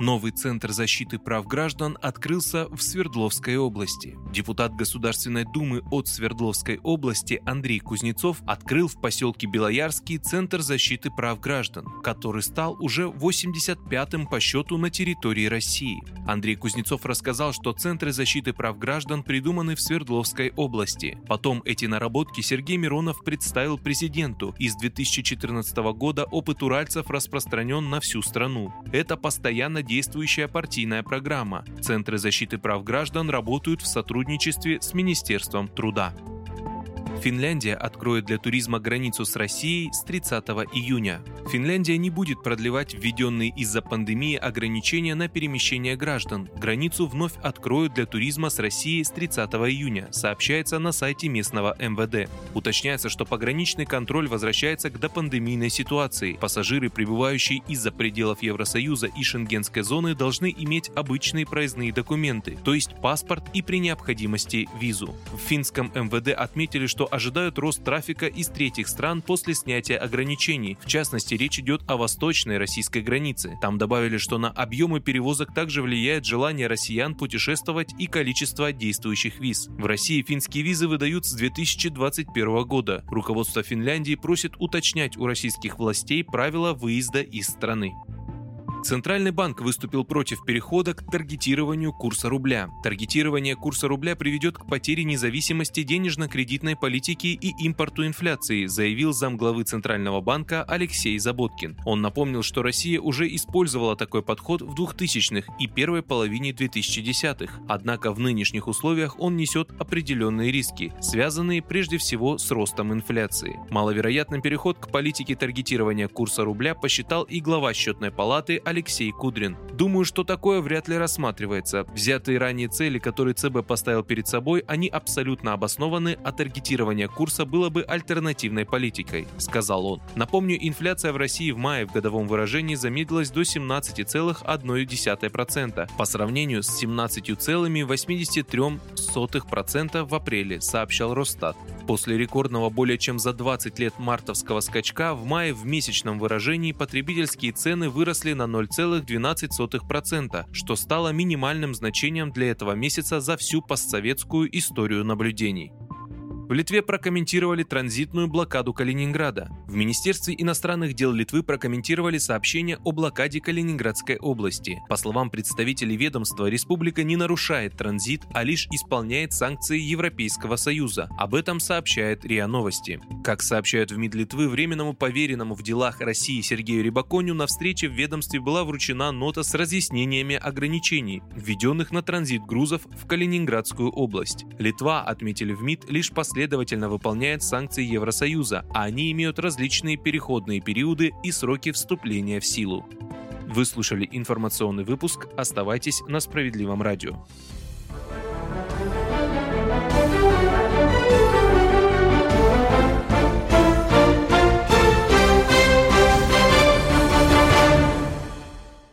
Новый Центр защиты прав граждан открылся в Свердловской области. Депутат Государственной Думы от Свердловской области Андрей Кузнецов открыл в поселке Белоярский Центр защиты прав граждан, который стал уже 85-м по счету на территории России. Андрей Кузнецов рассказал, что Центры защиты прав граждан придуманы в Свердловской области. Потом эти наработки Сергей Миронов представил президенту из 2014 2014 года опыт уральцев распространен на всю страну. Это постоянно действующая партийная программа. Центры защиты прав граждан работают в сотрудничестве с Министерством труда. Финляндия откроет для туризма границу с Россией с 30 июня. Финляндия не будет продлевать введенные из-за пандемии ограничения на перемещение граждан. Границу вновь откроют для туризма с Россией с 30 июня, сообщается на сайте местного МВД. Уточняется, что пограничный контроль возвращается к допандемийной ситуации. Пассажиры, прибывающие из-за пределов Евросоюза и Шенгенской зоны, должны иметь обычные проездные документы, то есть паспорт и при необходимости визу. В финском МВД отметили, что ожидают рост трафика из третьих стран после снятия ограничений. В частности, речь идет о восточной российской границе. Там добавили, что на объемы перевозок также влияет желание россиян путешествовать и количество действующих виз. В России финские визы выдают с 2021 года. Руководство Финляндии просит уточнять у российских властей правила выезда из страны. Центральный банк выступил против перехода к таргетированию курса рубля. Таргетирование курса рубля приведет к потере независимости денежно-кредитной политики и импорту инфляции, заявил замглавы Центрального банка Алексей Заботкин. Он напомнил, что Россия уже использовала такой подход в 2000-х и первой половине 2010-х. Однако в нынешних условиях он несет определенные риски, связанные прежде всего с ростом инфляции. Маловероятным переход к политике таргетирования курса рубля посчитал и глава счетной палаты Алексей Кудрин. Думаю, что такое вряд ли рассматривается. Взятые ранее цели, которые ЦБ поставил перед собой, они абсолютно обоснованы, а таргетирование курса было бы альтернативной политикой, сказал он. Напомню, инфляция в России в мае в годовом выражении замедлилась до 17,1% по сравнению с 17,83% в апреле, сообщал Росстат. После рекордного более чем за 20 лет мартовского скачка в мае в месячном выражении потребительские цены выросли на 0,12%, что стало минимальным значением для этого месяца за всю постсоветскую историю наблюдений. В Литве прокомментировали транзитную блокаду Калининграда. В Министерстве иностранных дел Литвы прокомментировали сообщение о блокаде Калининградской области. По словам представителей ведомства, республика не нарушает транзит, а лишь исполняет санкции Европейского Союза. Об этом сообщает РИА Новости. Как сообщают в МИД Литвы, временному поверенному в делах России Сергею Рибаконю на встрече в ведомстве была вручена нота с разъяснениями ограничений, введенных на транзит грузов в Калининградскую область. Литва, отметили в МИД, лишь последовательно последовательно выполняет санкции Евросоюза, а они имеют различные переходные периоды и сроки вступления в силу. Вы слушали информационный выпуск. Оставайтесь на справедливом радио.